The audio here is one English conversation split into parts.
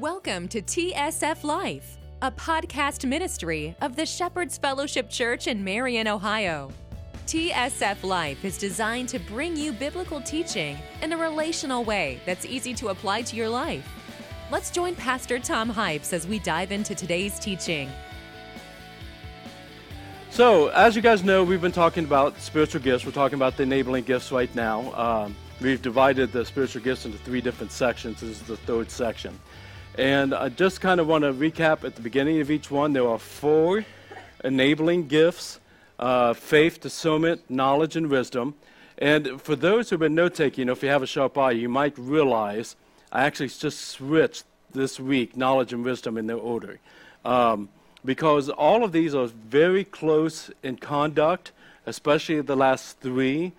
Welcome to TSF Life, a podcast ministry of the Shepherd's Fellowship Church in Marion, Ohio. TSF Life is designed to bring you biblical teaching in a relational way that's easy to apply to your life. Let's join Pastor Tom Hypes as we dive into today's teaching. So, as you guys know, we've been talking about spiritual gifts. We're talking about the enabling gifts right now. Um, we've divided the spiritual gifts into three different sections. This is the third section. And I just kind of want to recap at the beginning of each one. There are four enabling gifts uh, faith, discernment, knowledge, and wisdom. And for those who've been note taking, if you have a sharp eye, you might realize I actually just switched this week knowledge and wisdom in their order. Um, because all of these are very close in conduct, especially the last three.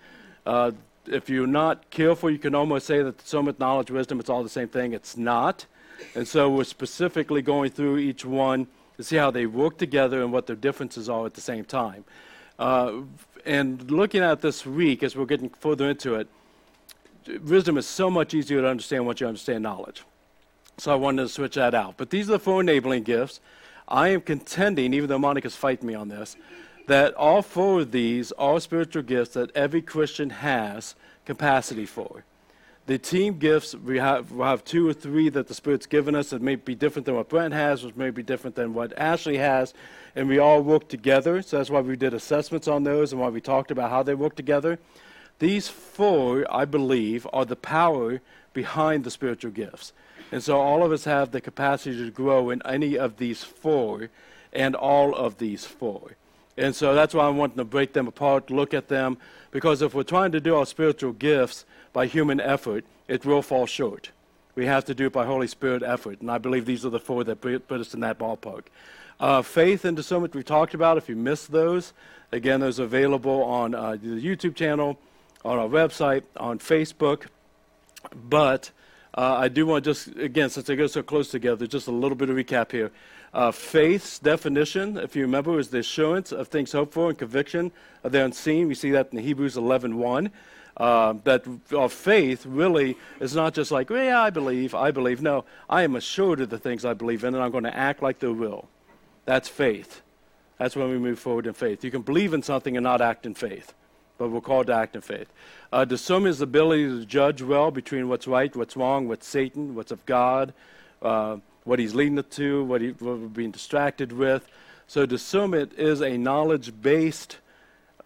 Uh, if you're not careful, you can almost say that discernment, knowledge, wisdom, it's all the same thing. It's not. And so we're specifically going through each one to see how they work together and what their differences are at the same time. Uh, and looking at this week, as we're getting further into it, wisdom is so much easier to understand once you understand knowledge. So I wanted to switch that out. But these are the four enabling gifts. I am contending, even though Monica's fighting me on this, that all four of these are spiritual gifts that every Christian has capacity for. The team gifts, we have, we have two or three that the Spirit's given us that may be different than what Brent has, which may be different than what Ashley has, and we all work together. So that's why we did assessments on those and why we talked about how they work together. These four, I believe, are the power behind the spiritual gifts. And so all of us have the capacity to grow in any of these four and all of these four. And so that's why I'm wanting to break them apart, look at them, because if we're trying to do our spiritual gifts, by human effort, it will fall short. We have to do it by Holy Spirit effort, and I believe these are the four that put us in that ballpark. Uh, faith and discernment we talked about. If you missed those, again, those are available on uh, the YouTube channel, on our website, on Facebook. But uh, I do want to just, again, since they go so close together, just a little bit of recap here. Uh, faith's definition, if you remember, is the assurance of things hoped for and conviction of the unseen. We see that in Hebrews 11.1 uh, that our faith really is not just like, well, yeah, I believe, I believe. No, I am assured of the things I believe in, and I'm going to act like they will. That's faith. That's when we move forward in faith. You can believe in something and not act in faith, but we're called to act in faith. Uh, discernment is the ability to judge well between what's right, what's wrong, what's Satan, what's of God, uh, what he's leading it to, what, he, what we're being distracted with. So discernment is a knowledge-based,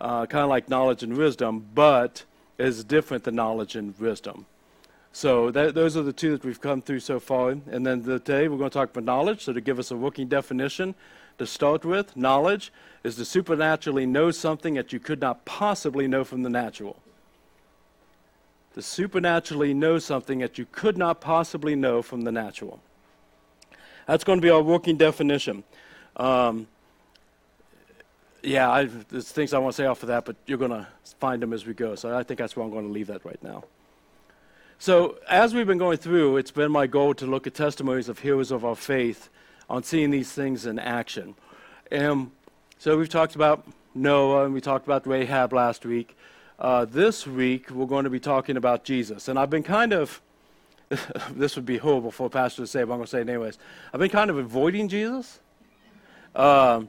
uh, kind of like knowledge and wisdom, but is different than knowledge and wisdom. So that, those are the two that we've come through so far. And then today we're going to talk about knowledge. So to give us a working definition to start with, knowledge is to supernaturally know something that you could not possibly know from the natural. To supernaturally know something that you could not possibly know from the natural. That's going to be our working definition. Um, yeah, I, there's things I want to say off of that, but you're going to find them as we go. So I think that's where I'm going to leave that right now. So as we've been going through, it's been my goal to look at testimonies of heroes of our faith on seeing these things in action. And so we've talked about Noah and we talked about Rahab last week. Uh, this week we're going to be talking about Jesus. And I've been kind of, this would be horrible for a pastor to say, but I'm going to say it anyways. I've been kind of avoiding Jesus. Um,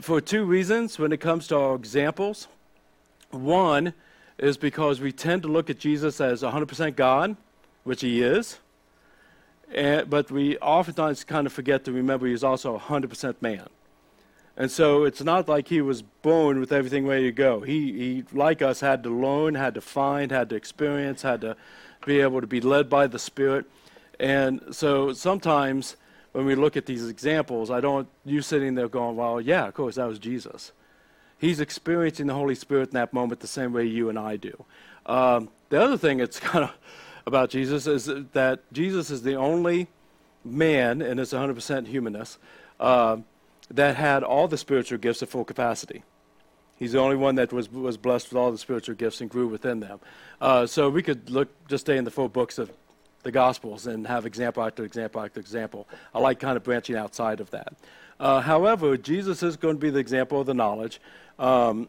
for two reasons when it comes to our examples. One is because we tend to look at Jesus as 100% God, which he is, and, but we oftentimes kind of forget to remember he's also 100% man. And so it's not like he was born with everything ready to go. He, he, like us, had to learn, had to find, had to experience, had to be able to be led by the Spirit. And so sometimes when we look at these examples, I don't you sitting there going, well, yeah, of course, that was Jesus. He's experiencing the Holy Spirit in that moment the same way you and I do. Um, the other thing that's kind of about Jesus is that Jesus is the only man and it's 100% humanness uh, that had all the spiritual gifts at full capacity. He's the only one that was, was blessed with all the spiritual gifts and grew within them. Uh, so we could look, just stay in the four books of the Gospels and have example after example after example. I like kind of branching outside of that. Uh, however, Jesus is going to be the example of the knowledge, um,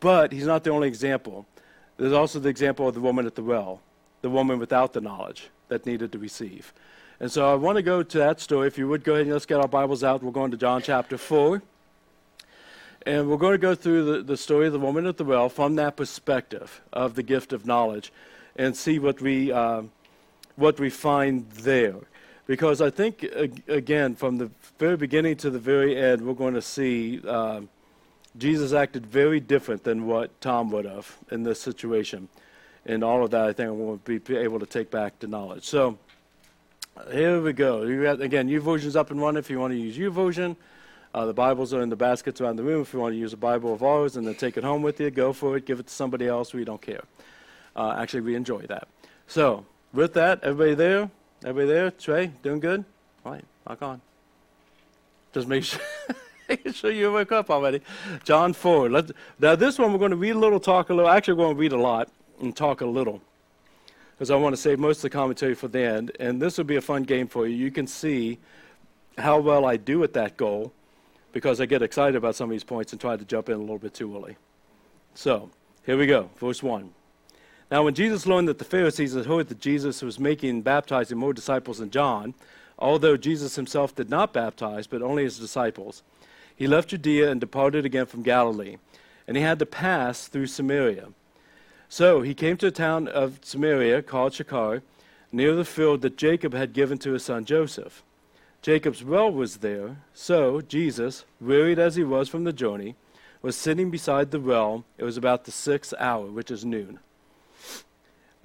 but he's not the only example. There's also the example of the woman at the well, the woman without the knowledge that needed to receive. And so I want to go to that story. If you would go ahead and let's get our Bibles out. We're going to John chapter 4. And we're going to go through the, the story of the woman at the well from that perspective of the gift of knowledge and see what we, uh, what we find there. Because I think, again, from the very beginning to the very end, we're going to see uh, Jesus acted very different than what Tom would have in this situation. And all of that, I think, we'll be able to take back to knowledge. So, here we go. You got, again, YouVersion's up and running if you want to use YouVersion. Uh, the Bibles are in the baskets around the room. If you want to use a Bible of ours and then take it home with you, go for it. Give it to somebody else. We don't care. Uh, actually, we enjoy that. So, with that, everybody there? Everybody there? Trey, doing good? All right, rock on. Just make sure, you wake up already. John 4. Let's, now, this one we're going to read a little, talk a little. Actually, we're going to read a lot and talk a little because I want to save most of the commentary for the end. And this will be a fun game for you. You can see how well I do at that goal because I get excited about some of these points and try to jump in a little bit too early. So, here we go. Verse 1. Now, when Jesus learned that the Pharisees had heard that Jesus was making and baptizing more disciples than John, although Jesus himself did not baptize, but only his disciples, he left Judea and departed again from Galilee. And he had to pass through Samaria. So he came to a town of Samaria called Sychar, near the field that Jacob had given to his son Joseph. Jacob's well was there, so Jesus, wearied as he was from the journey, was sitting beside the well. It was about the sixth hour, which is noon.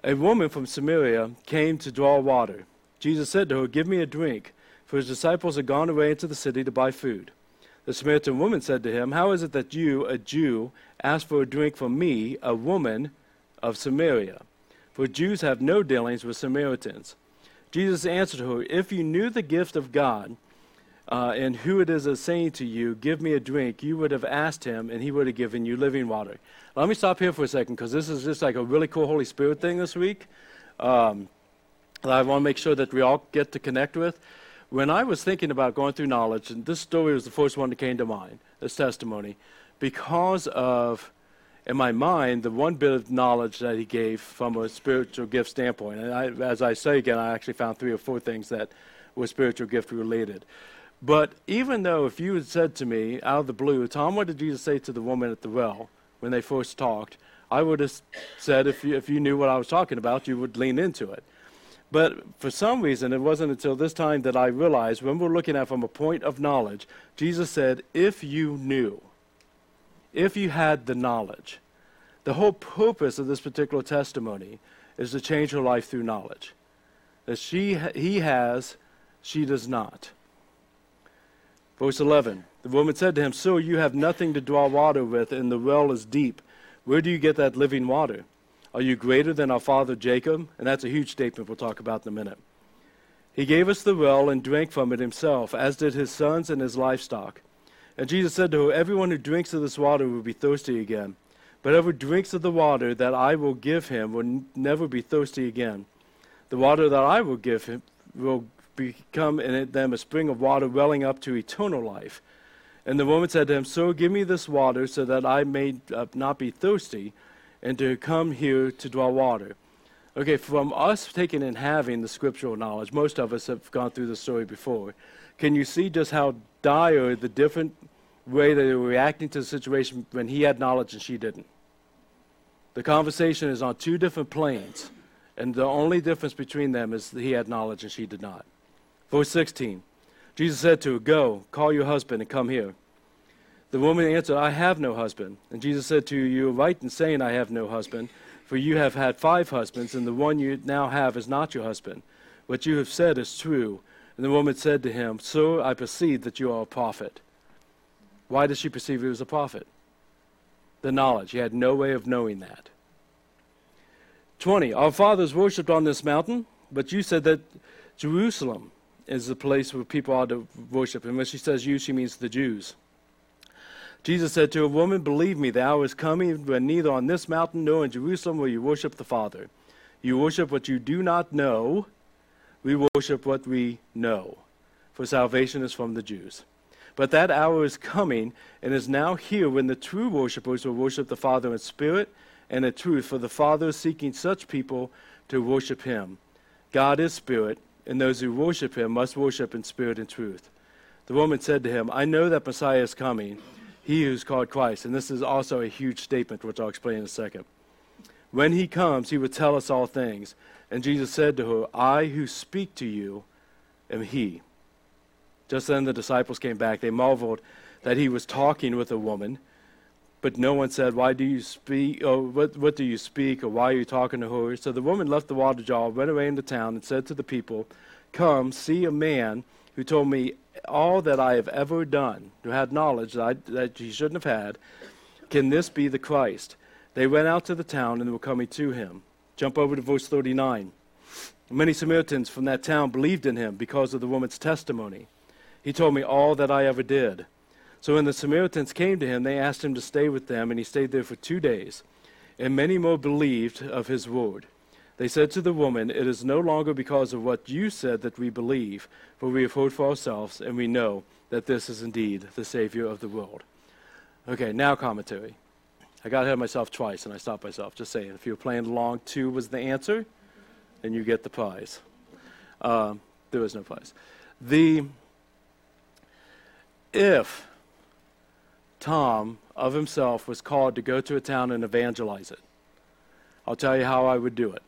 A woman from Samaria came to draw water. Jesus said to her, Give me a drink, for his disciples had gone away into the city to buy food. The Samaritan woman said to him, How is it that you, a Jew, ask for a drink from me, a woman of Samaria, for Jews have no dealings with Samaritans. Jesus answered her, If you knew the gift of God, uh, and who it is that's saying to you, Give me a drink, you would have asked him, and he would have given you living water. Let me stop here for a second, because this is just like a really cool Holy Spirit thing this week. Um, I want to make sure that we all get to connect with. When I was thinking about going through knowledge, and this story was the first one that came to mind, this testimony, because of in my mind the one bit of knowledge that he gave from a spiritual gift standpoint. And I, as I say again, I actually found three or four things that were spiritual gift related. But even though if you had said to me out of the blue, Tom, what did Jesus say to the woman at the well when they first talked? I would have said if you, if you knew what I was talking about, you would lean into it. But for some reason, it wasn't until this time that I realized when we're looking at from a point of knowledge, Jesus said, if you knew if you had the knowledge. The whole purpose of this particular testimony is to change her life through knowledge. That she, he has, she does not. Verse 11 The woman said to him, Sir, you have nothing to draw water with, and the well is deep. Where do you get that living water? Are you greater than our father Jacob? And that's a huge statement we'll talk about in a minute. He gave us the well and drank from it himself, as did his sons and his livestock. And Jesus said to her, Everyone who drinks of this water will be thirsty again. But whoever drinks of the water that I will give him will n- never be thirsty again. The water that I will give him will become in them a spring of water welling up to eternal life. And the woman said to him, Sir, give me this water so that I may uh, not be thirsty, and to come here to draw water. Okay, from us taking and having the scriptural knowledge, most of us have gone through the story before. Can you see just how dire the different way they were reacting to the situation when he had knowledge and she didn't? The conversation is on two different planes, and the only difference between them is that he had knowledge and she did not. Verse 16 Jesus said to her, Go, call your husband and come here. The woman answered, I have no husband. And Jesus said to her, You are right in saying, I have no husband, for you have had five husbands, and the one you now have is not your husband. What you have said is true. And the woman said to him, Sir, I perceive that you are a prophet. Why does she perceive he was a prophet? The knowledge. He had no way of knowing that. 20. Our fathers worshipped on this mountain, but you said that Jerusalem is the place where people ought to worship. And when she says you, she means the Jews. Jesus said to a woman, Believe me, the hour is coming when neither on this mountain nor in Jerusalem will you worship the Father. You worship what you do not know we worship what we know, for salvation is from the Jews. But that hour is coming and is now here when the true worshippers will worship the Father in spirit and in truth, for the Father is seeking such people to worship him. God is spirit, and those who worship him must worship in spirit and truth. The woman said to him, I know that Messiah is coming, he who is called Christ. And this is also a huge statement, which I'll explain in a second. When he comes, he will tell us all things. And Jesus said to her, I who speak to you am he. Just then the disciples came back. They marveled that he was talking with a woman. But no one said, Why do you speak? Or what, what do you speak? Or why are you talking to her? So the woman left the water jar, went away into town, and said to the people, Come, see a man who told me all that I have ever done, who had knowledge that, I, that he shouldn't have had. Can this be the Christ? They went out to the town and were coming to him. Jump over to verse 39. Many Samaritans from that town believed in him because of the woman's testimony. He told me all that I ever did. So when the Samaritans came to him, they asked him to stay with them, and he stayed there for two days. And many more believed of his word. They said to the woman, It is no longer because of what you said that we believe, for we have heard for ourselves, and we know that this is indeed the Savior of the world. Okay, now commentary. I got ahead of myself twice, and I stopped myself. Just saying, if you were playing along, two was the answer, then you get the prize. Uh, there was no prize. The if Tom of himself was called to go to a town and evangelize it. I'll tell you how I would do it.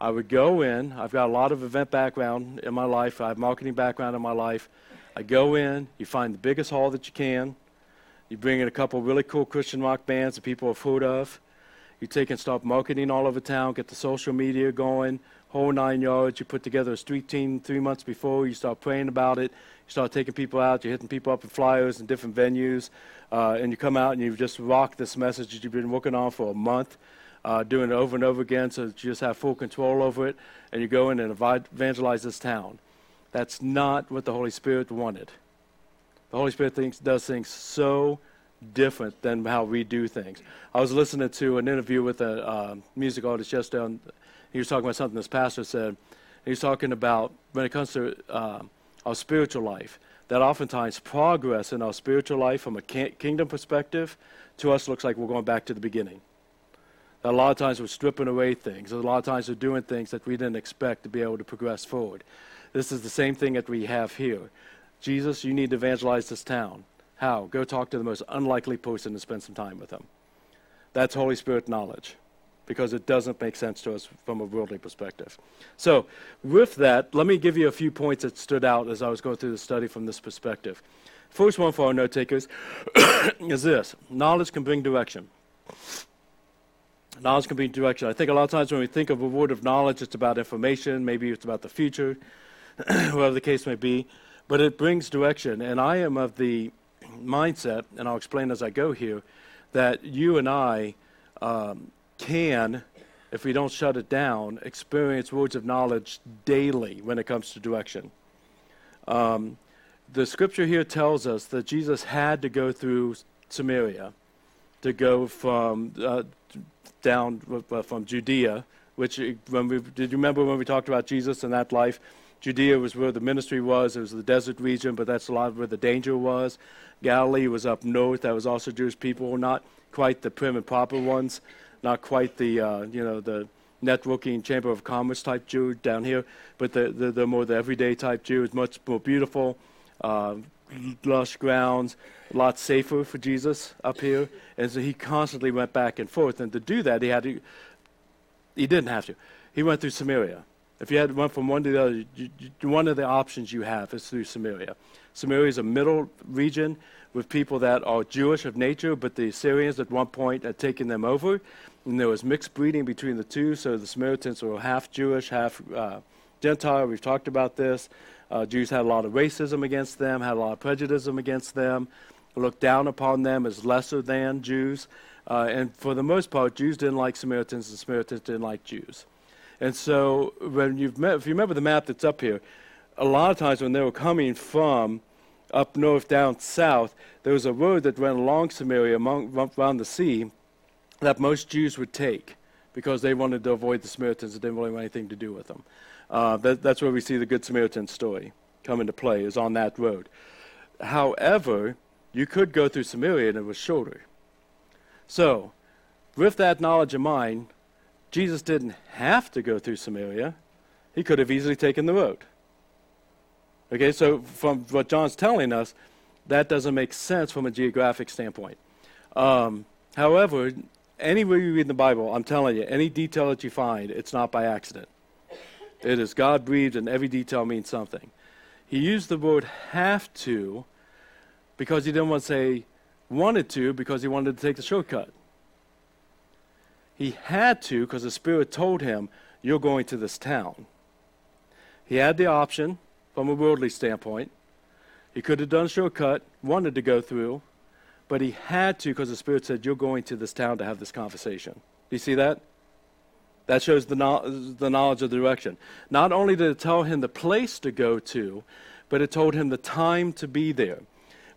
I would go in. I've got a lot of event background in my life. I have marketing background in my life. I go in. You find the biggest hall that you can. You bring in a couple really cool Christian rock bands that people have heard of. You take and start marketing all over town. Get the social media going. Whole nine yards. You put together a street team three months before. You start praying about it. You start taking people out. You're hitting people up with flyers in different venues uh, and you come out and you just rock this message that you've been working on for a month, uh, doing it over and over again so that you just have full control over it, and you go in and evangelize this town. That's not what the Holy Spirit wanted. The Holy Spirit thinks, does things so different than how we do things. I was listening to an interview with a uh, music artist yesterday. On, he was talking about something this pastor said. He was talking about when it comes to uh, our spiritual life that oftentimes progress in our spiritual life from a kingdom perspective to us looks like we're going back to the beginning. That a lot of times we're stripping away things. A lot of times we're doing things that we didn't expect to be able to progress forward. This is the same thing that we have here. Jesus, you need to evangelize this town. How? Go talk to the most unlikely person and spend some time with them. That's Holy Spirit knowledge because it doesn't make sense to us from a worldly perspective. So, with that, let me give you a few points that stood out as I was going through the study from this perspective. First one for our note takers is this knowledge can bring direction. Knowledge can bring direction. I think a lot of times when we think of a word of knowledge, it's about information, maybe it's about the future, whatever the case may be, but it brings direction. And I am of the mindset, and I'll explain as I go here, that you and I um, can, if we don't shut it down, experience words of knowledge daily when it comes to direction. Um, the scripture here tells us that Jesus had to go through Samaria to go from uh, down uh, from Judea, which when we did you remember when we talked about Jesus and that life? Judea was where the ministry was. It was the desert region, but that's a lot where the danger was. Galilee was up north. That was also Jewish people, not quite the prim and proper ones not quite the uh, you know the networking chamber of commerce type Jew down here, but the the, the more the everyday type Jew is much more beautiful, uh, lush grounds, a lot safer for Jesus up here, and so he constantly went back and forth. And to do that, he had to. He didn't have to. He went through Samaria. If you had went from one to the other, you, you, one of the options you have is through Samaria. Samaria is a middle region with people that are Jewish of nature, but the Assyrians at one point had taken them over, and there was mixed breeding between the two. So the Samaritans were half Jewish, half uh, Gentile. We've talked about this. Uh, Jews had a lot of racism against them, had a lot of prejudice against them, looked down upon them as lesser than Jews. Uh, and for the most part, Jews didn't like Samaritans, and Samaritans didn't like Jews. And so, when you've met, if you remember the map that's up here, a lot of times when they were coming from up north down south, there was a road that ran along Samaria, among, around the sea, that most Jews would take because they wanted to avoid the Samaritans and didn't really want anything to do with them. Uh, that, that's where we see the Good Samaritan story come into play, is on that road. However, you could go through Samaria and it was shorter. So, with that knowledge in mind, Jesus didn't have to go through Samaria. He could have easily taken the road. Okay, so from what John's telling us, that doesn't make sense from a geographic standpoint. Um, however, anywhere you read in the Bible, I'm telling you, any detail that you find, it's not by accident. It is God breathed, and every detail means something. He used the word have to because he didn't want to say wanted to because he wanted to take the shortcut. He had to because the Spirit told him, You're going to this town. He had the option from a worldly standpoint. He could have done a shortcut, wanted to go through, but he had to because the Spirit said, You're going to this town to have this conversation. Do you see that? That shows the, no- the knowledge of the direction. Not only did it tell him the place to go to, but it told him the time to be there.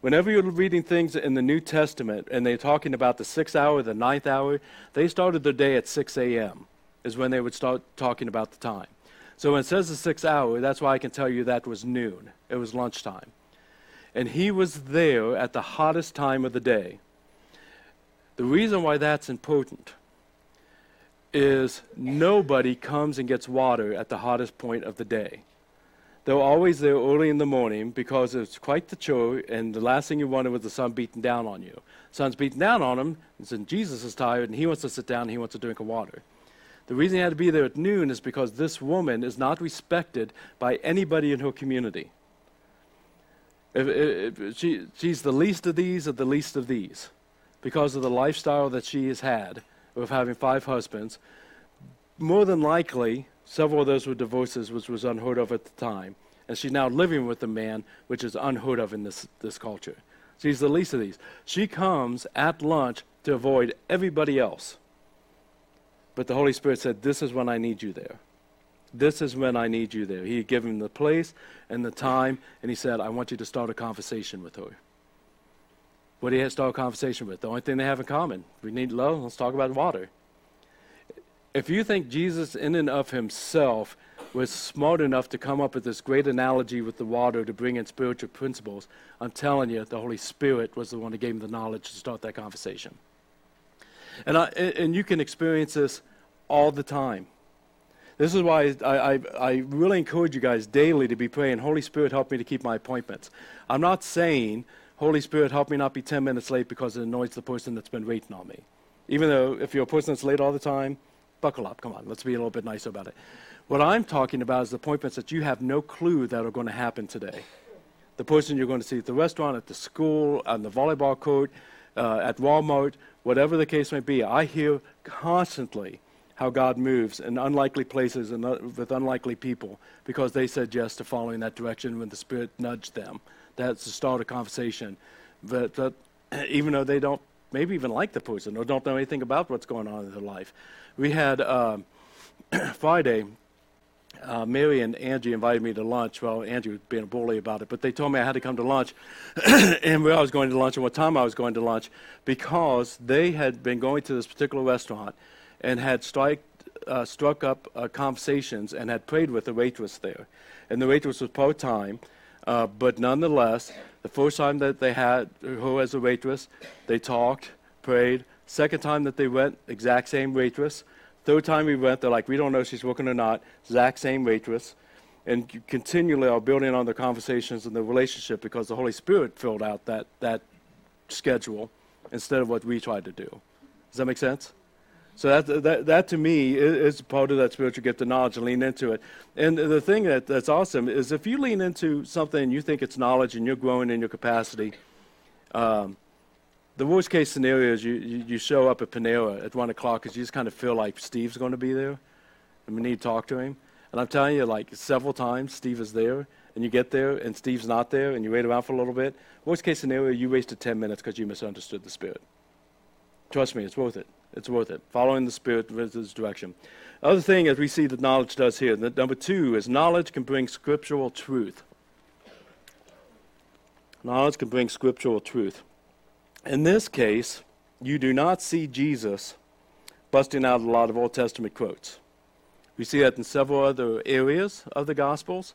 Whenever you're reading things in the New Testament and they're talking about the sixth hour, the ninth hour, they started their day at 6 a.m., is when they would start talking about the time. So when it says the sixth hour, that's why I can tell you that was noon. It was lunchtime. And he was there at the hottest time of the day. The reason why that's important is nobody comes and gets water at the hottest point of the day. They're always there early in the morning because it's quite the chore, and the last thing you wanted was the sun beating down on you. sun's beating down on him, and Jesus is tired, and he wants to sit down, and he wants a drink of water. The reason he had to be there at noon is because this woman is not respected by anybody in her community. If, if she, she's the least of these of the least of these because of the lifestyle that she has had of having five husbands. More than likely, Several of those were divorces, which was unheard of at the time. And she's now living with a man, which is unheard of in this, this culture. She's the least of these. She comes at lunch to avoid everybody else. But the Holy Spirit said, This is when I need you there. This is when I need you there. He gave him the place and the time, and he said, I want you to start a conversation with her. What do you have to start a conversation with? The only thing they have in common. We need love, let's talk about water if you think Jesus, in and of himself, was smart enough to come up with this great analogy with the water to bring in spiritual principles, I'm telling you, the Holy Spirit was the one who gave him the knowledge to start that conversation. And, I, and you can experience this all the time. This is why I, I, I, really encourage you guys daily to be praying, Holy Spirit, help me to keep my appointments. I'm not saying, Holy Spirit, help me not be 10 minutes late because it annoys the person that's been waiting on me. Even though if you're a person that's late all the time, buckle up. Come on, let's be a little bit nice about it. What I'm talking about is the appointments that you have no clue that are going to happen today. The person you're going to see at the restaurant, at the school, on the volleyball court, uh, at Walmart, whatever the case may be. I hear constantly how God moves in unlikely places and uh, with unlikely people because they said yes to following that direction when the Spirit nudged them. That's the start of conversation. But, but even though they don't maybe even like the person or don't know anything about what's going on in their life. We had uh, Friday, uh, Mary and Angie invited me to lunch. Well, Angie was being a bully about it, but they told me I had to come to lunch and where I was going to lunch and what time I was going to lunch because they had been going to this particular restaurant and had strike, uh, struck up uh, conversations and had prayed with the waitress there. And the waitress was part time, uh, but nonetheless, the first time that they had her as a waitress, they talked, prayed, Second time that they went, exact same waitress. Third time we went, they're like, we don't know if she's working or not. Exact same waitress. And continually are building on the conversations and the relationship because the Holy Spirit filled out that, that schedule instead of what we tried to do. Does that make sense? So that, that, that to me is, part of that spiritual gift of knowledge lean into it. And the thing that, that's awesome is if you lean into something and you think it's knowledge and you're growing in your capacity, um, the worst case scenario is you, you, show up at Panera at 1 o'clock because you just kind of feel like Steve's going to be there and we need to talk to him. And I'm telling you, like several times, Steve is there and you get there and Steve's not there and you wait around for a little bit. Worst case scenario, you wasted 10 minutes because you misunderstood the Spirit. Trust me, it's worth it. It's worth it. Following the Spirit His direction. Other thing, as we see that knowledge does here, that number two is knowledge can bring scriptural truth. Knowledge can bring scriptural truth. In this case, you do not see Jesus busting out a lot of Old Testament quotes. We see that in several other areas of the Gospels.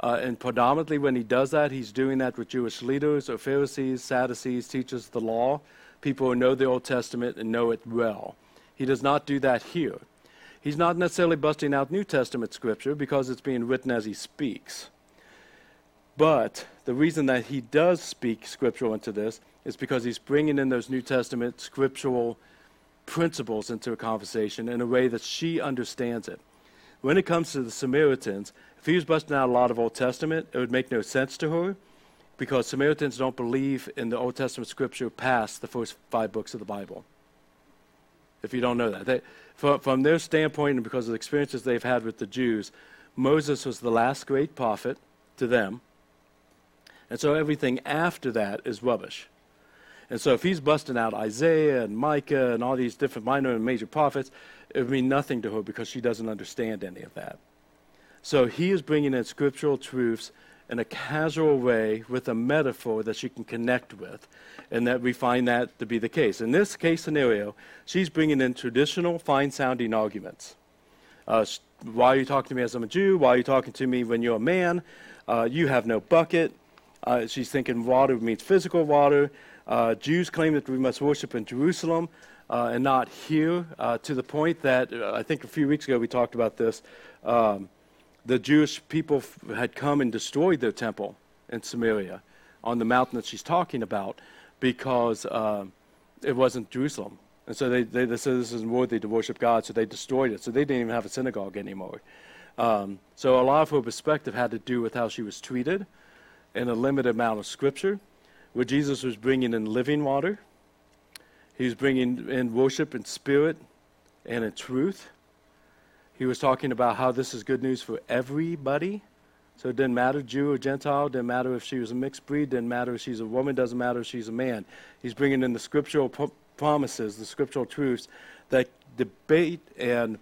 Uh, and predominantly, when he does that, he's doing that with Jewish leaders or Pharisees, Sadducees, teachers of the law, people who know the Old Testament and know it well. He does not do that here. He's not necessarily busting out New Testament scripture because it's being written as he speaks. But the reason that he does speak scriptural into this is because he's bringing in those New Testament scriptural principles into a conversation in a way that she understands it. When it comes to the Samaritans, if he was busting out a lot of Old Testament, it would make no sense to her because Samaritans don't believe in the Old Testament scripture past the first five books of the Bible. If you don't know that, they, from, from their standpoint and because of the experiences they've had with the Jews, Moses was the last great prophet to them. And so everything after that is rubbish. And so if he's busting out Isaiah and Micah and all these different minor and major prophets, it would mean nothing to her because she doesn't understand any of that. So he is bringing in scriptural truths in a casual way with a metaphor that she can connect with, and that we find that to be the case. In this case scenario, she's bringing in traditional, fine sounding arguments. Uh, why are you talking to me as I'm a Jew? Why are you talking to me when you're a man? Uh, you have no bucket. Uh, she's thinking water means physical water. Uh, Jews claim that we must worship in Jerusalem uh, and not here, uh, to the point that I think a few weeks ago we talked about this. Um, the Jewish people had come and destroyed their temple in Samaria on the mountain that she's talking about because um, it wasn't Jerusalem. And so they, they, they, said this isn't worthy to worship God, so they destroyed it. So they didn't even have a synagogue anymore. Um, so a lot of her perspective had to do with how she was treated in a limited amount of scripture where Jesus was bringing in living water. He was bringing in worship in spirit and in truth. He was talking about how this is good news for everybody. So it didn't matter Jew or Gentile, didn't matter if she was a mixed breed, didn't matter if she's a woman, doesn't matter if she's a man. He's bringing in the scriptural promises, the scriptural truths that debate and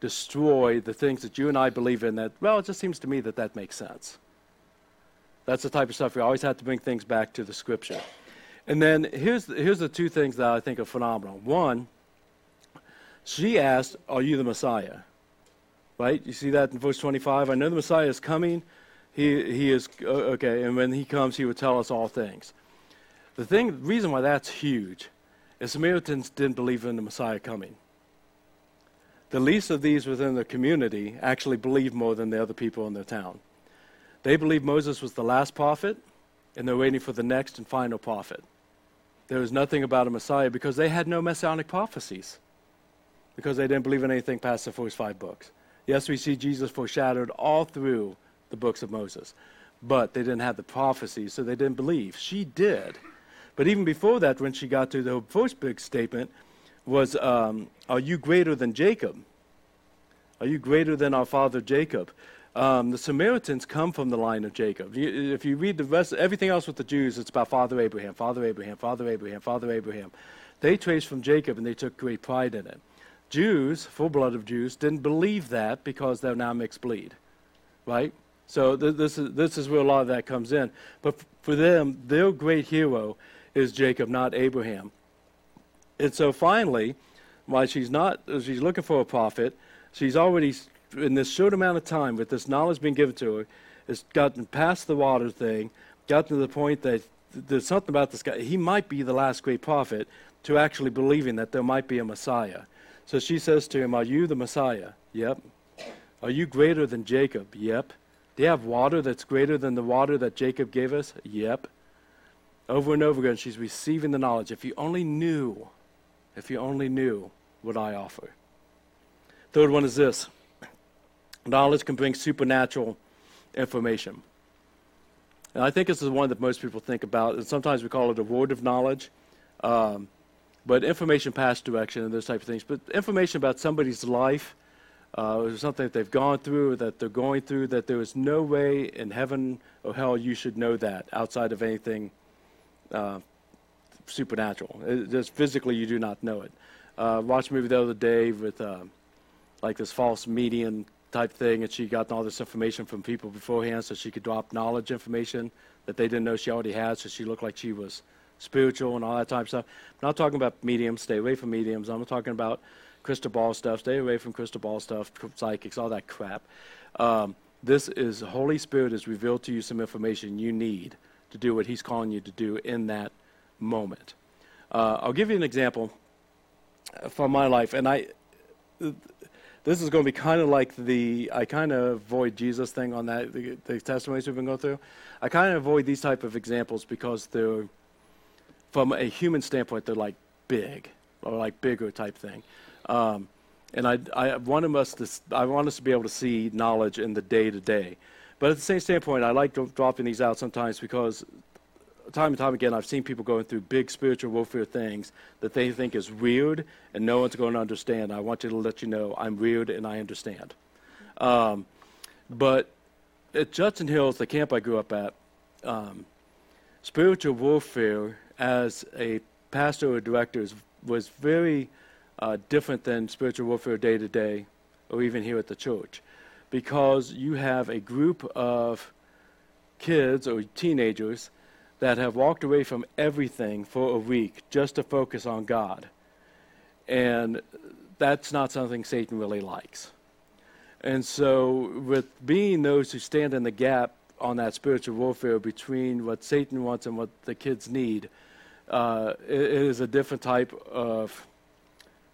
destroy the things that you and I believe in that, well, it just seems to me that that makes sense. That's the type of stuff we always have to bring things back to the scripture. And then here's the, here's the two things that I think are phenomenal. One, she asked, Are you the Messiah? Right? You see that in verse 25? I know the Messiah is coming. He, he is, okay, and when he comes, he will tell us all things. The thing, reason why that's huge is Samaritans didn't believe in the Messiah coming. The least of these within the community actually believed more than the other people in their town. They believed Moses was the last prophet, and they're waiting for the next and final prophet. There was nothing about a Messiah because they had no messianic prophecies, because they didn't believe in anything past the first five books. Yes, we see Jesus foreshadowed all through the books of Moses, but they didn't have the prophecies, so they didn't believe. She did. But even before that, when she got to the first big statement, was, um, Are you greater than Jacob? Are you greater than our father Jacob? Um, the Samaritans come from the line of Jacob. If you read the rest, everything else with the Jews, it's about Father Abraham, Father Abraham, Father Abraham, Father Abraham. They traced from Jacob and they took great pride in it. Jews, full blood of Jews, didn't believe that because they're now mixed bleed, right? So th- this is this is where a lot of that comes in. But f- for them, their great hero is Jacob, not Abraham. And so finally, while she's not, she's looking for a prophet, she's already in this short amount of time, with this knowledge being given to her, has gotten past the water thing, gotten to the point that there's something about this guy. He might be the last great prophet to actually believing that there might be a Messiah. So she says to him, Are you the Messiah? Yep. Are you greater than Jacob? Yep. Do you have water that's greater than the water that Jacob gave us? Yep. Over and over again, she's receiving the knowledge. If you only knew, if you only knew what I offer. Third one is this Knowledge can bring supernatural information. And I think this is one that most people think about, and sometimes we call it a word of knowledge. Um, but information past direction and those type of things. But information about somebody's life, uh, something that they've gone through, or that they're going through, that there is no way in heaven or hell you should know that outside of anything uh, supernatural. It, just physically, you do not know it. Uh, watched a movie the other day with uh, like this false medium type thing, and she got all this information from people beforehand so she could drop knowledge information that they didn't know she already had, so she looked like she was spiritual and all that type of stuff. I'm not talking about mediums, stay away from mediums. I'm talking about crystal ball stuff, stay away from crystal ball stuff, psychics, all that crap. Um, this is Holy Spirit has revealed to you some information you need to do what He's calling you to do in that moment. Uh, I'll give you an example from my life, and I this is going to be kind of like the I kind of avoid Jesus thing on that the, the testimonies we've been going through. I kind of avoid these type of examples because they're from a human standpoint they're like big or like bigger type thing. Um, and I, I want us to I want us to be able to see knowledge in the day to day. But at the same standpoint, I like dropping these out sometimes because time and time again, I've seen people going through big spiritual warfare things that they think is weird and no one's going to understand. I want you to let you know I'm weird and I understand. Um, but at Judson Hills, the camp I grew up at, um, spiritual warfare as a pastor or director was very uh, different than spiritual warfare day to day or even here at the church because you have a group of kids or teenagers that have walked away from everything for a week just to focus on God. And that's not something Satan really likes. And so, with being those who stand in the gap on that spiritual warfare between what Satan wants and what the kids need, uh, it, is a different type of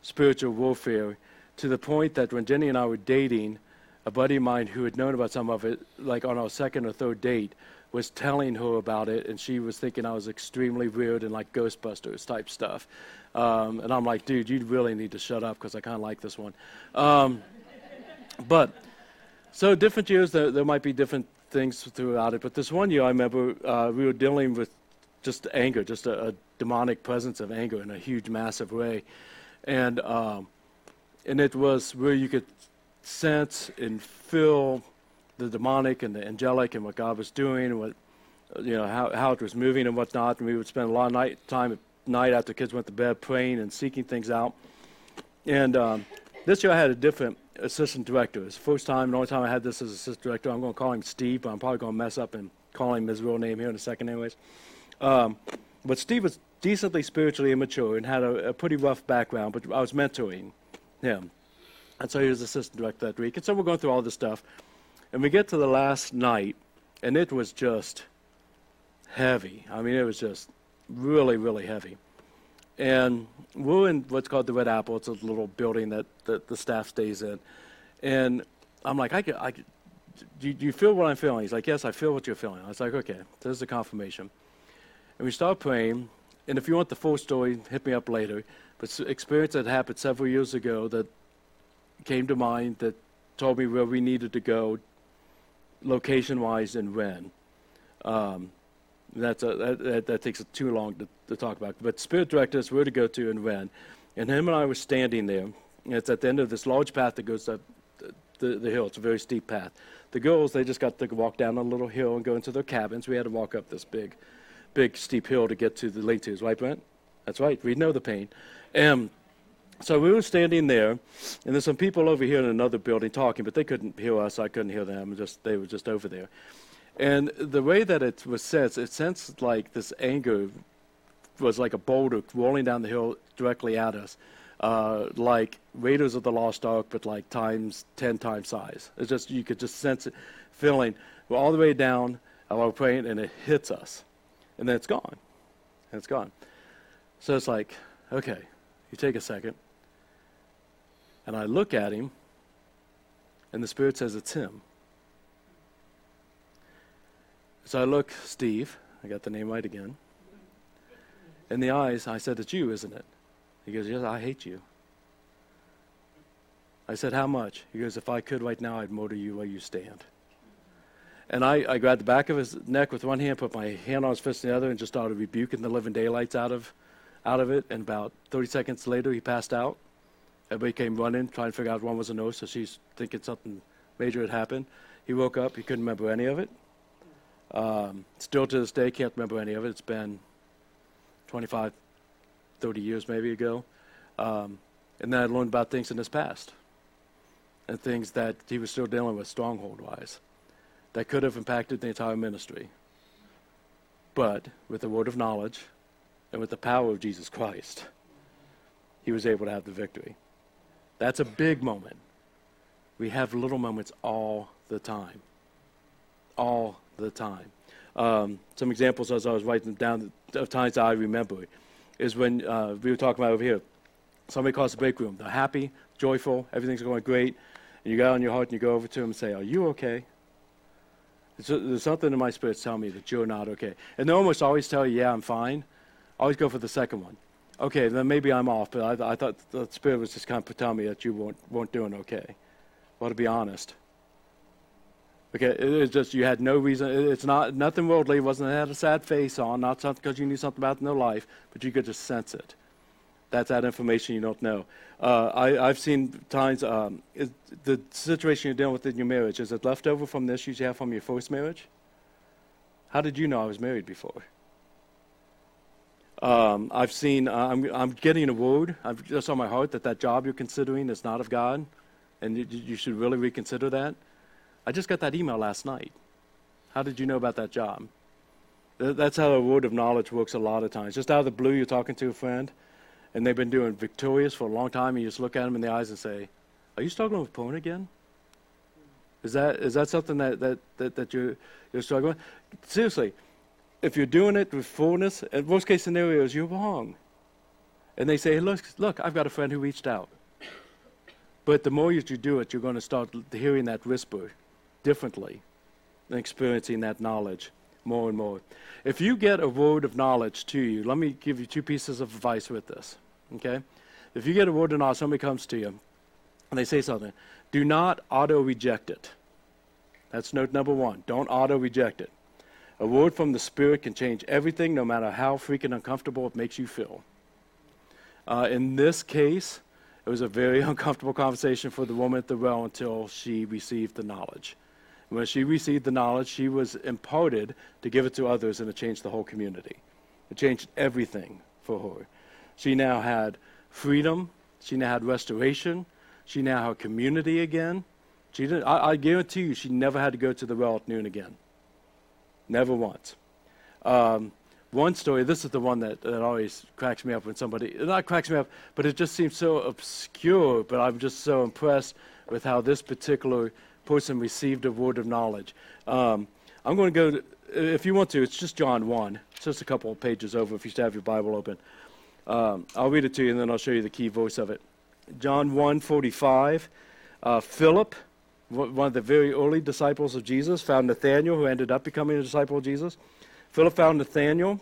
spiritual warfare to the point that when Jenny and I were dating, a buddy of mine who had known about some of it, like on our second or third date, was telling her about it, and she was thinking I was extremely weird and like Ghostbusters type stuff. Um, and I'm like, dude, you really need to shut up because I kind of like this one. Um, but so different years, there, there, might be different things throughout it. But this one year, I remember uh, we were dealing with just anger, just a, a, demonic presence of anger in a huge, massive way, and um, and it was where you could sense and feel the demonic and the angelic and what God was doing and what you know how how it was moving and whatnot. And we would spend a lot of night time night after kids went to bed praying and seeking things out. And um, this year I had a different assistant director. It's the first time, the only time I had this as assistant director. I'm going to call him Steve, but I'm probably going to mess up and call him his real name here in a second, anyways. Um, but Steve was decently spiritually immature and had a, a, pretty rough background, but I was mentoring him. And so he was assistant director that week. And so we're going through all this stuff. And we get to the last night, and it was just heavy. I mean, it was just really, really heavy. And we're in what's called the Red Apple. It's a little building that, that the staff stays in. And I'm like, I, could, I could, do, do you feel what I'm feeling? He's like, yes, I feel what you're feeling. I was like, okay, this is a confirmation. And we start praying. And if you want the full story, hit me up later. But experience that happened several years ago that came to mind that told me where we needed to go location wise and when. Um, that's a, that, that, takes too long to, to, talk about. But spirit directed us where to go to and when. And him and I were standing there. And it's at the end of this large path that goes up the, the, hill. It's a very steep path. The girls, they just got to walk down a little hill and go into their cabins. We had to walk up this big, big steep hill to get to the lean-tos. Right, Brent? That's right. We know the pain. And so we were standing there, and there's some people over here in another building talking, but they couldn't hear us. I couldn't hear them. Just they were just over there. And the way that it was said, it sensed like this anger was like a boulder rolling down the hill directly at us, uh, like Raiders of the Lost Ark, but like times ten times size. It's just you could just sense it, feeling all the way down. while praying, and it hits us, and then it's gone. And it's gone. So it's like, okay, you take a second and I look at him, and the Spirit says it's him. So I look, Steve, I got the name right again. In the eyes, I said, It's you, isn't it? He goes, Yes, I hate you. I said, How much? He goes, If I could right now, I'd murder you where you stand. And I, I grabbed the back of his neck with one hand, put my hand on his fist in the other, and just started rebuking the living daylights out of, out of it. And about 30 seconds later, he passed out. Everybody came running, trying to figure out one was a no, so she's thinking something major had happened. He woke up, he couldn't remember any of it. Um, still to this day, can't remember any of it. It's been 25, 30 years maybe ago. Um, and then I learned about things in his past and things that he was still dealing with stronghold wise that could have impacted the entire ministry. But with the word of knowledge and with the power of Jesus Christ, he was able to have the victory. That's a big moment. We have little moments all the time. All the time. Um, some examples as I was writing down of times I remember is when uh, we were talking about over here. Somebody calls the break room. They're happy, joyful, everything's going great, and you got on your heart and you go over to them and say, Are you okay? There's something in my spirit telling me that you're not okay. And they almost always tell you, Yeah, I'm fine. always go for the second one. Okay, then maybe I'm off, but I, I thought the spirit was just kind of telling me that you weren't, weren't doing okay. Well, to be honest, Okay, it's just you had no reason. It's not nothing worldly. It wasn't had a sad face on. Not something because you knew something about their life, but you could just sense it. That's that information you don't know. Uh, I, have seen times um, the situation you're dealing with in your marriage is it leftover from the issues you have from your first marriage? How did you know I was married before? Um, I've seen. Uh, I'm, I'm getting a word. I've just on my heart that that job you're considering is not of God, and you, you should really reconsider that. I just got that email last night. How did you know about that job? That's how a word of knowledge works a lot of times. Just out of the blue, you're talking to a friend, and they've been doing victorious for a long time, and you just look at them in the eyes and say, Are you struggling with porn again? Is that, is that something that, that, that, that you're, you're struggling with? Seriously, if you're doing it with fullness, in worst case scenario is you're wrong. And they say, hey, look, look, I've got a friend who reached out. But the more you do it, you're going to start hearing that whisper differently and experiencing that knowledge more and more. If you get a word of knowledge to you, let me give you two pieces of advice with this. Okay? If you get a word of knowledge, somebody comes to you and they say something, do not auto reject it. That's note number one. Don't auto reject it. A word from the Spirit can change everything, no matter how freaking uncomfortable it makes you feel. Uh, in this case, it was a very uncomfortable conversation for the woman at the well until she received the knowledge. When she received the knowledge, she was imparted to give it to others, and it changed the whole community. It changed everything for her. She now had freedom. She now had restoration. She now had community again. She didn't, I, I guarantee you, she never had to go to the well at noon again. Never once. Um, one story, this is the one that, that always cracks me up when somebody, not cracks me up, but it just seems so obscure, but I'm just so impressed with how this particular person received a word of knowledge. Um, I'm going to go, to, if you want to, it's just John 1. It's just a couple of pages over if you still have your Bible open. Um, I'll read it to you and then I'll show you the key voice of it. John 1 45. Uh, Philip, one of the very early disciples of Jesus, found Nathanael, who ended up becoming a disciple of Jesus. Philip found Nathanael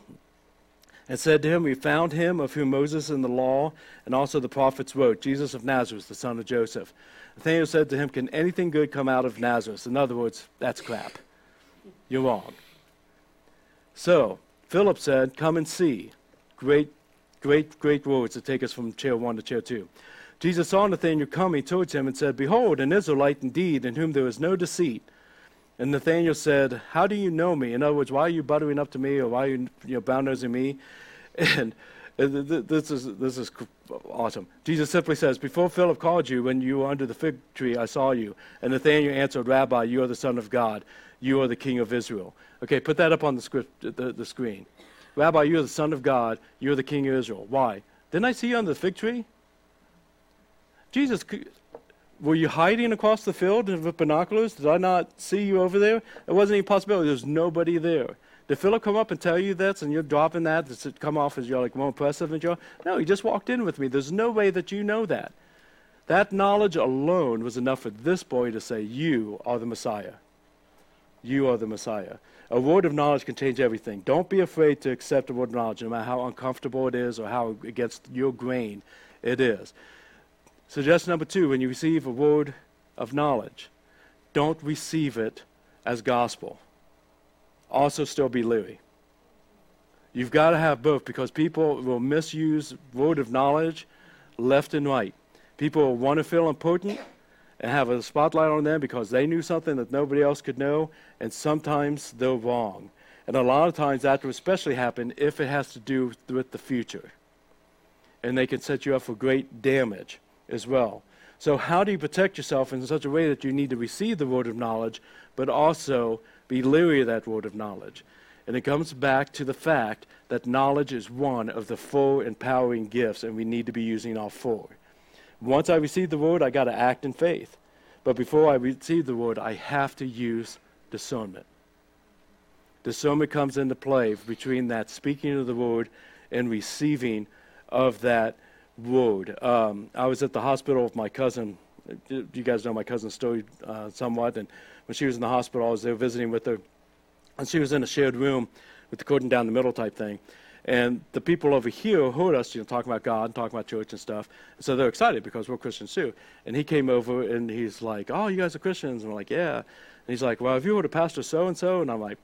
and said to him, We found him of whom Moses in the law and also the prophets wrote, Jesus of Nazareth, the son of Joseph. Nathanael said to him, Can anything good come out of Nazareth? In other words, that's crap. You're wrong. So, Philip said, Come and see. Great, great, great words to take us from chair one to chair two. Jesus saw Nathanael coming towards him and said, Behold, an Israelite indeed, in whom there is no deceit. And Nathanael said, How do you know me? In other words, why are you buttering up to me or why are you, you know, bound nosing me? And this is, this is awesome. Jesus simply says, Before Philip called you, when you were under the fig tree, I saw you. And Nathanael answered, Rabbi, you are the Son of God. You are the King of Israel. Okay, put that up on the, script, the, the screen. Rabbi, you are the Son of God. You are the King of Israel. Why? Didn't I see you under the fig tree? Jesus, were you hiding across the field with binoculars? Did I not see you over there? It wasn't any possibility. There's nobody there. Did Philip come up and tell you this and you're dropping that? Does it come off as you're like more impressive and you're No, he just walked in with me. There's no way that you know that. That knowledge alone was enough for this boy to say, You are the Messiah. You are the Messiah. A word of knowledge can change everything. Don't be afraid to accept a word of knowledge, no matter how uncomfortable it is or how against your grain it is. Suggestion number two when you receive a word of knowledge, don't receive it as gospel. Also, still be leery. You've got to have both because people will misuse word of knowledge left and right. People will want to feel important and have a spotlight on them because they knew something that nobody else could know, and sometimes they're wrong. And a lot of times that will especially happen if it has to do with the future. And they can set you up for great damage as well. So, how do you protect yourself in such a way that you need to receive the word of knowledge, but also be leery of that word of knowledge? And it comes back to the fact that knowledge is one of the four empowering gifts, and we need to be using all four. Once I receive the word, I got to act in faith. But before I receive the word, I have to use discernment. Discernment comes into play between that speaking of the word and receiving of that word. Um, I was at the hospital with my cousin. You guys know my cousin's story uh, somewhat. And when she was in the hospital, I was there visiting with her. And she was in a shared room with the curtain down the middle type thing. And the people over here heard us, you know, talking about God and talking about church and stuff. So they're excited because we're Christians too. And he came over and he's like, "Oh, you guys are Christians?" And we're like, "Yeah." And he's like, "Well, have you heard of Pastor so and so?" And I'm like,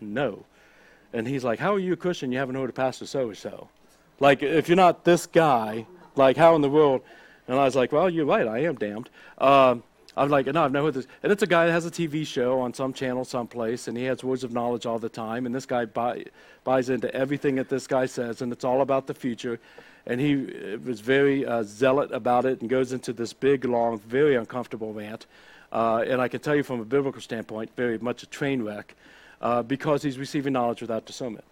"No." And he's like, "How are you a Christian? You haven't heard of Pastor so and so?" Like, if you're not this guy, like, how in the world? And I was like, "Well, you're right. I am damned." Um, I'm like, no, I've never heard this. And it's a guy that has a TV show on some channel someplace, and he has words of knowledge all the time. And this guy buy, buys into everything that this guy says, and it's all about the future. And he uh, was very uh, zealot about it and goes into this big, long, very uncomfortable rant. Uh, and I can tell you from a biblical standpoint, very much a train wreck, uh, because he's receiving knowledge without discernment.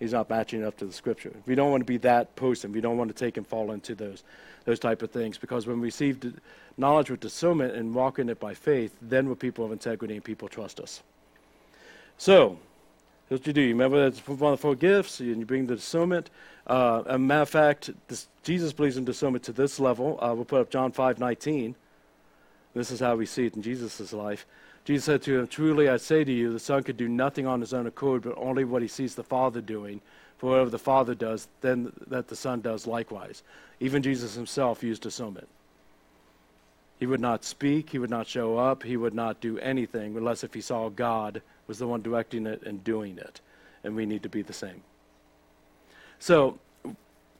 He's not matching up to the scripture. We don't want to be that person. We don't want to take and fall into those, those type of things. Because when we receive knowledge with discernment and walk in it by faith, then we're people of integrity and people trust us. So, what you do. You remember that's one of the four gifts, and you bring the discernment. Uh, a matter of fact, this, Jesus believes in discernment to this level. Uh, we'll put up John 5 19. This is how we see it in Jesus' life. Jesus said to him, Truly I say to you, the Son could do nothing on his own accord, but only what he sees the Father doing. For whatever the Father does, then that the Son does likewise. Even Jesus himself used discernment. He would not speak, he would not show up, he would not do anything unless if he saw God was the one directing it and doing it. And we need to be the same. So,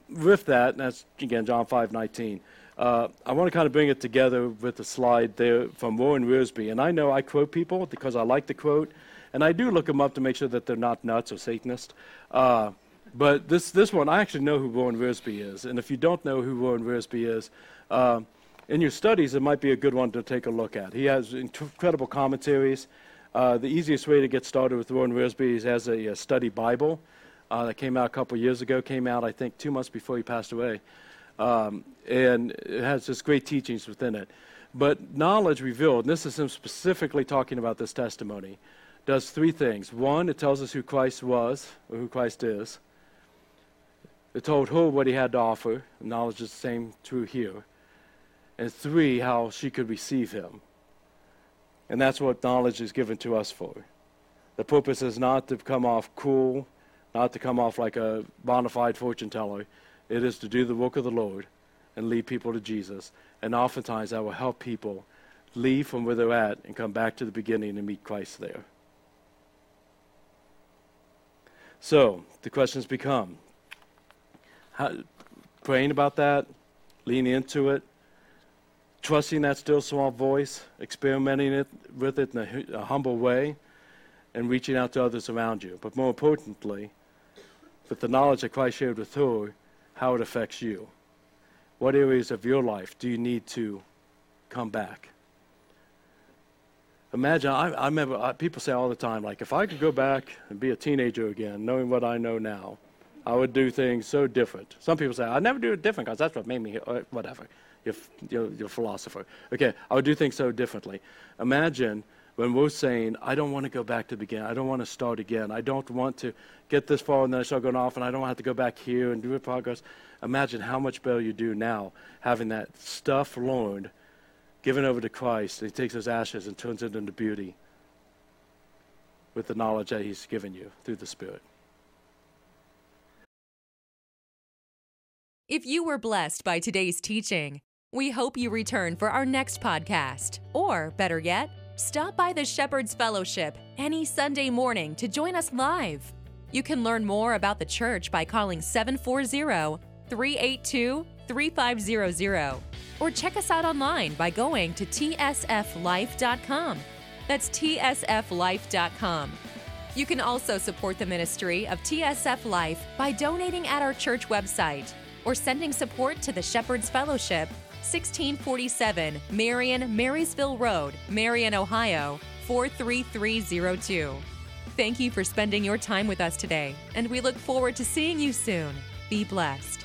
with that, that's again John 5 19. Uh, I want to kind of bring it together with a slide there from Warren Wiersbe. And I know I quote people because I like to quote, and I do look them up to make sure that they're not nuts or Satanists. Uh, but this, this one, I actually know who Warren Wiersbe is. And if you don't know who Warren Wiersbe is, uh, in your studies, it might be a good one to take a look at. He has incredible commentaries. Uh, the easiest way to get started with Warren Wiersbe is as a, a study Bible uh, that came out a couple years ago. Came out, I think, two months before he passed away. Um, and it has just great teachings within it. But knowledge revealed, and this is him specifically talking about this testimony, does three things. One, it tells us who Christ was, or who Christ is. It told her what he had to offer. Knowledge is the same true here. And three, how she could receive him. And that's what knowledge is given to us for. The purpose is not to come off cool, not to come off like a bona fide fortune teller, it is to do the work of the Lord and lead people to Jesus. And oftentimes that will help people leave from where they're at and come back to the beginning and meet Christ there. So the questions become how, praying about that, leaning into it, trusting that still small voice, experimenting it, with it in a, a humble way, and reaching out to others around you. But more importantly, with the knowledge that Christ shared with her, how it affects you. What areas of your life do you need to come back? Imagine, I, I remember I, people say all the time, like, if I could go back and be a teenager again, knowing what I know now, I would do things so different. Some people say, I'd never do it different because that's what made me, uh, whatever. You're, you're, you're a philosopher. Okay, I would do things so differently. Imagine when we're saying, I don't want to go back to the beginning. I don't want to start again. I don't want to get this far and then I start going off and I don't have to go back here and do a progress. Imagine how much better you do now having that stuff learned, given over to Christ. He takes those ashes and turns it into beauty with the knowledge that he's given you through the Spirit. If you were blessed by today's teaching, we hope you return for our next podcast. Or, better yet, Stop by the Shepherd's Fellowship any Sunday morning to join us live. You can learn more about the church by calling 740 382 3500 or check us out online by going to tsflife.com. That's tsflife.com. You can also support the ministry of TSF Life by donating at our church website or sending support to the Shepherd's Fellowship 1647 Marion Marysville Road, Marion, Ohio 43302. Thank you for spending your time with us today, and we look forward to seeing you soon. Be blessed.